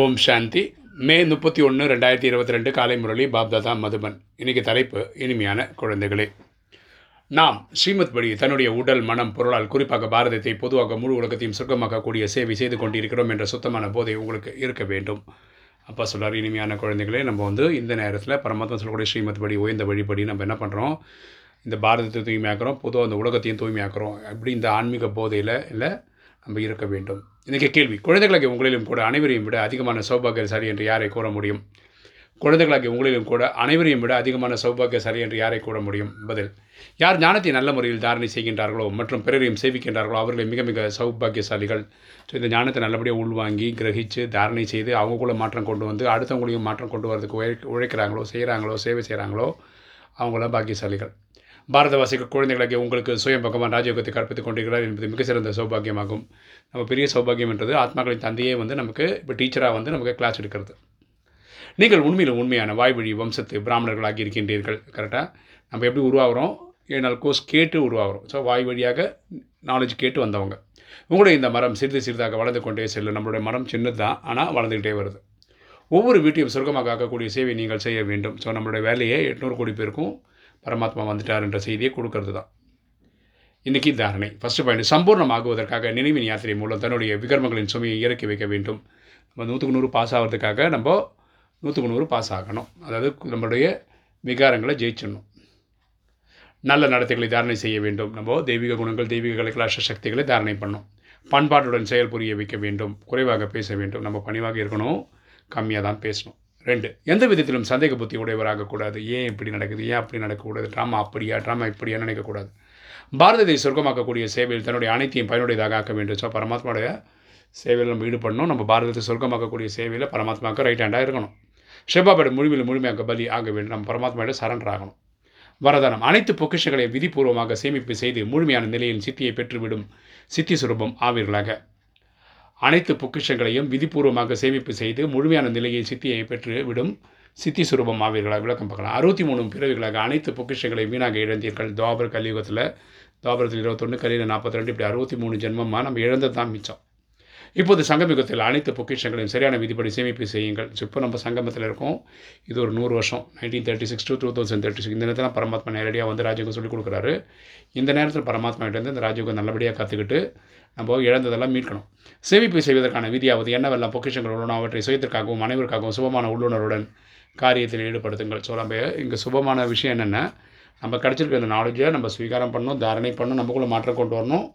ஓம் சாந்தி. மே முப்பத்தி ஒன்று ரெண்டாயிரத்தி இருபத்தி ரெண்டு காலை முரளி பாப்தாதா மதுபன். இன்னைக்கு தலைப்பு இனிமையான குழந்தைகளே. நாம் ஸ்ரீமத் படி தன்னுடைய உடல் மனம் பொருளால் குறிப்பாக பாரதத்தை பொதுவாக முழு உலகத்தையும் சுருக்கமாக்கக்கூடிய சேவை செய்து கொண்டிருக்கிறோம் என்ற சுத்தமான போதை உங்களுக்கு இருக்க வேண்டும். அப்பா சொல்கிறார் இனிமையான குழந்தைகளே நம்ம வந்து இந்த நேரத்தில் பரமாத்மா சொல்லக்கூடிய ஸ்ரீமத் படி உயர்ந்த வழிபடி நம்ம என்ன பண்ணுறோம் இந்த பாரதத்தை தூய்மையாக்குறோம் பொதுவாக அந்த உலகத்தையும் தூய்மையாக்குறோம். அப்படி இந்த ஆன்மீக போதையில் இல்லை நம்ம இருக்க வேண்டும். இன்றைக்கி கேள்வி குழந்தைகளாகிய உங்களிலும் கூட அனைவரையும் விட அதிகமான சௌபாகியசாலி என்று யாரை கூற முடியும்? குழந்தைகளாகிய உங்களிலும் கூட அனைவரையும் விட அதிகமான சௌபாகியசாலி என்று யாரை கூற முடியும்? பதில் யார் ஞானத்தை நல்ல முறையில் தாரணை செய்கின்றார்களோ மற்றும் பிறரையும் சேவிக்கின்றார்களோ அவர்களை மிக மிக சௌபாகியசாலிகள். ஸோ இந்த ஞானத்தை நல்லபடியாக உள்வாங்கி கிரகித்து தாரணை செய்து அவங்களுக்குள்ள மாற்றம் கொண்டு வந்து அடுத்தவங்களையும் மாற்றம் கொண்டு வரதுக்கு உழை உழைக்கிறாங்களோ செய்கிறாங்களோ சேவை செய்கிறாங்களோ அவங்கள பாக்கியசாலிகள். பாரதவாசிகள் குழந்தைகளாகிய உங்களுக்கு சுயம் பகவான் ராஜயோகத்தை கற்பித்துக் கொண்டிருக்கிறார் என்பது மிக சிறந்த சௌபாகியமாகும். நம்ம பெரிய சௌபாகியம் என்றது ஆத்மாக்களின் தந்தையே வந்து நமக்கு இப்போ டீச்சராக வந்து நமக்கு கிளாஸ் எடுக்கிறது. நீங்கள் உண்மையில் உண்மையான வாய்வழி வம்சத்து பிராமணர்களாகி இருக்கின்றீர்கள் கரெக்டாக நம்ம எப்படி உருவாகிறோம்? ஏனால் கோர்ஸ் கேட்டு உருவாகிறோம். ஸோ வாய் வழியாக நாலேஜ் கேட்டு வந்தவங்க. உங்களுடைய இந்த மரம் சிறிது சிறிதாக வளர்ந்து கொண்டே செல்லும். நம்மளுடைய மரம் சின்னது தான் ஆனால் வளர்ந்துக்கிட்டே வருது. ஒவ்வொரு வீட்டையும் சொர்க்கமாக ஆக்கக்கூடிய சேவை நீங்கள் செய்ய வேண்டும். ஸோ நம்மளுடைய வேலையை எட்நூறு கோடி பேருக்கும் பரமாத்மா வந்துட்டார்ன்ற செய்தியை கொடுக்கறது தான் இன்றைக்கி தாரணை. ஃபஸ்ட்டு பாயிண்ட் சம்பூர்ணமாகுவதற்காக நினைவின் யாத்திரை மூலம் தன்னுடைய விகர்மங்களின் சுமையை இறக்கி வைக்க வேண்டும். நம்ம நூற்றுக்கு நூறு பாஸ் ஆகிறதுக்காக நம்ம நூற்றுக்கு நூறு பாஸ் ஆகணும். அதாவது நம்மளுடைய விகாரங்களை ஜெயிச்சிடணும். நல்ல நடத்தைகளை தாரணை செய்ய வேண்டும். நம்ம தெய்வீக குணங்கள் தெய்வீக கலைகளாஷ சக்திகளை தாரணை பண்ணணும். பண்பாட்டுடன் செயல் புரிய வைக்க வேண்டும். குறைவாக பேச வேண்டும். நம்ம பணிவாக இருக்கணும். கம்மியாக தான் பேசணும். ரெண்டு. எந்த விதத்திலும் சந்தேக புத்தி உடையவராகக்கூடாது ஏன் இப்படி நடக்குது? ஏன் அப்படி நடக்கக்கூடாது? ட்ராமா அப்படியா? ட்ராமா இப்படியா நினைக்கக்கூடாது. பாரதத்தை சொர்க்கமாக்கக்கூடிய சேவையில் தன்னுடைய அனைத்தையும் பயனுடையதாக ஆக்க வேண்டும். ஸோ பரமாத்மாவுடைய சேவையில் நம்ம ஈடுபடணும். நம்ம பாரதத்தை சொர்க்கமாக்கக்கூடிய சேவையில் பரமாத்மாவுக்கு ரைட் ஹேண்டாக இருக்கணும். ஷெபாபேட முழுமையில் முழுமையாக பலி ஆக வேண்டும். நம்ம பரமாத்மாவிட சரண்டர் ஆகணும். வரதானம். அனைத்து பொக்கிஷங்களையும் விதிபூர்வமாக சேமிப்பு செய்து முழுமையான நிலையில் சித்தியை பெற்றுவிடும் சித்தி சுரூபம் ஆவீர்களாக. அனைத்து பொக்கிஷங்களையும் விதிபூர்வமாக சேமிப்பு செய்து முழுமையான நிலையை சித்தியை பெற்று விடும் சித்தி சுரூபம் ஆவீர்களாக விளக்கம் பார்க்கலாம். அறுபத்தி மூணு பிறவிகளாக அனைத்து பொக்கிஷங்களையும் வீணாக இழந்தீர்கள். துவாபர் கலியுகத்தில் துவாபரத்தில் இருபத்தொன்று கலியில் நாற்பத்தி ரெண்டு இப்படி அறுபத்தி மூணு ஜென்மமாக நம்ம இழந்தது தான் மிச்சம். இப்போது சங்கமிகத்தில் அனைத்து பொக்கிஷங்களையும் சரியான விதிப்படி சேமிப்பு செய்யுங்கள். இப்போ நம்ம சங்கமத்தில் இருக்கோம். இது ஒரு நூறு வருஷம் nineteen thirty six to two thousand thirty six இந்த நேரத்தில் பரமாத்மா நேரடியாக வந்து ராஜயோகம் சொல்லிக் கொடுக்குறாரு. இந்த நேரத்தில் பரமாத்மா கிட்டேருந்து இந்த ராஜயோகம் நல்லபடியாக கற்றுக்கிட்டு நம்ம இழந்ததெல்லாம் மீட்கணும். சேமிப்பு செய்வதற்கான விதியாவது என்னவெல்லாம்? பொக்கிஷங்கள் உள்ளனோ அவற்றை சுயத்திற்காகவும் அனைவருக்காகவும் சுபமான உள்ளுணர்வுடன் காரியத்தில் ஈடுபடுத்துங்கள். ஸோ நம்ம இங்கே சுபமான விஷயம் என்னென்ன நம்ம கிடச்சிருக்க இந்த நாலேஜை நம்ம ஸ்வீகாரம் பண்ணணும் தாரணை பண்ணணும் நமக்குள்ளே மாற்றம் கொண்டு வரணும்.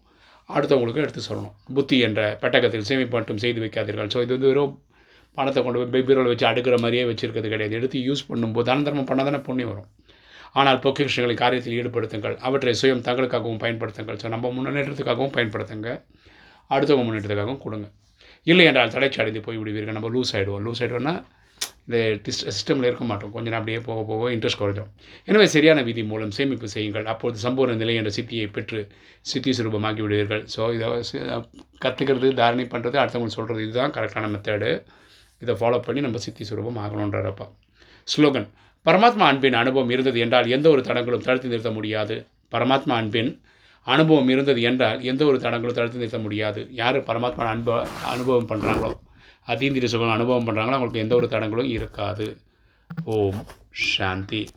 அடுத்தவங்களுக்கும் எடுத்து சொல்லணும். புத்தி என்ற பெட்டகத்தில் சேமிப்பு மட்டும் செய்து வைக்காதீர்கள். ஸோ இது வந்து வெறும் பணத்தை கொண்டு போய் பீரோவில் வச்சு அடுக்கிற மாதிரியே வச்சுருக்கிறது கிடையாது. எடுத்து யூஸ் பண்ணும்போது தான தர்மம் பண்ணால் தானே புண்ணியம் வரும். ஆனால் பொக்கிஷங்களை காரியத்தில் ஈடுபடுத்துங்கள். அவற்றை சுயம் தங்களுக்காகவும் பயன்படுத்துங்கள். ஸோ நம்ம முன்னேற்றத்துக்காகவும் பயன்படுத்துங்க. அடுத்தவங்க முன்னேற்றத்துக்காகவும் கொடுங்க. இல்லை என்றால் தடைச்சி அடைந்து போய் விடுவீர்கள் நம்ம லூஸ் ஆகிடுவோம் லூஸ் ஆகிடுவோன்னா இந்த சிஸ்டமில் இருக்க மாட்டோம். கொஞ்சம் நேரம் அப்படியே போக போக இன்ட்ரெஸ்ட் குறைஞ்சிடும் எனவே சரியான விதி மூலம் சேமிப்பு செய்யுங்கள். அப்போது சம்பூர்ண நிலை என்ற சித்தியை பெற்று சித்தி சுரூபமாக்கி விடுவீர்கள். ஸோ இதை கற்றுக்கிறது தாரணை பண்ணுறது அடுத்தவங்க சொல்கிறது இதுதான் கரெக்டான மெத்தேடு இதை ஃபாலோ பண்ணி நம்ம சித்தி சுரூபம் ஆகணுன்றப்போ ஸ்லோகன் பரமாத்மா அன்பின் அனுபவம் இருந்தது என்றால் எந்த ஒரு தடங்களும் தடுத்து நிறுத்த முடியாது. பரமாத்மா அன்பின் அனுபவம் இருந்தது என்றால் எந்த ஒரு தடங்களும் தடுத்து நிறுத்த முடியாது. யார் பரமாத்மா அன்ப அனுபவம் பண்ணுறாங்களோ அதீந்திர சுகம் அனுபவம் பண்ணுறாங்களோ அவங்களுக்கு எந்த ஒரு தடங்களும் இருக்காது. ஓம் சாந்தி.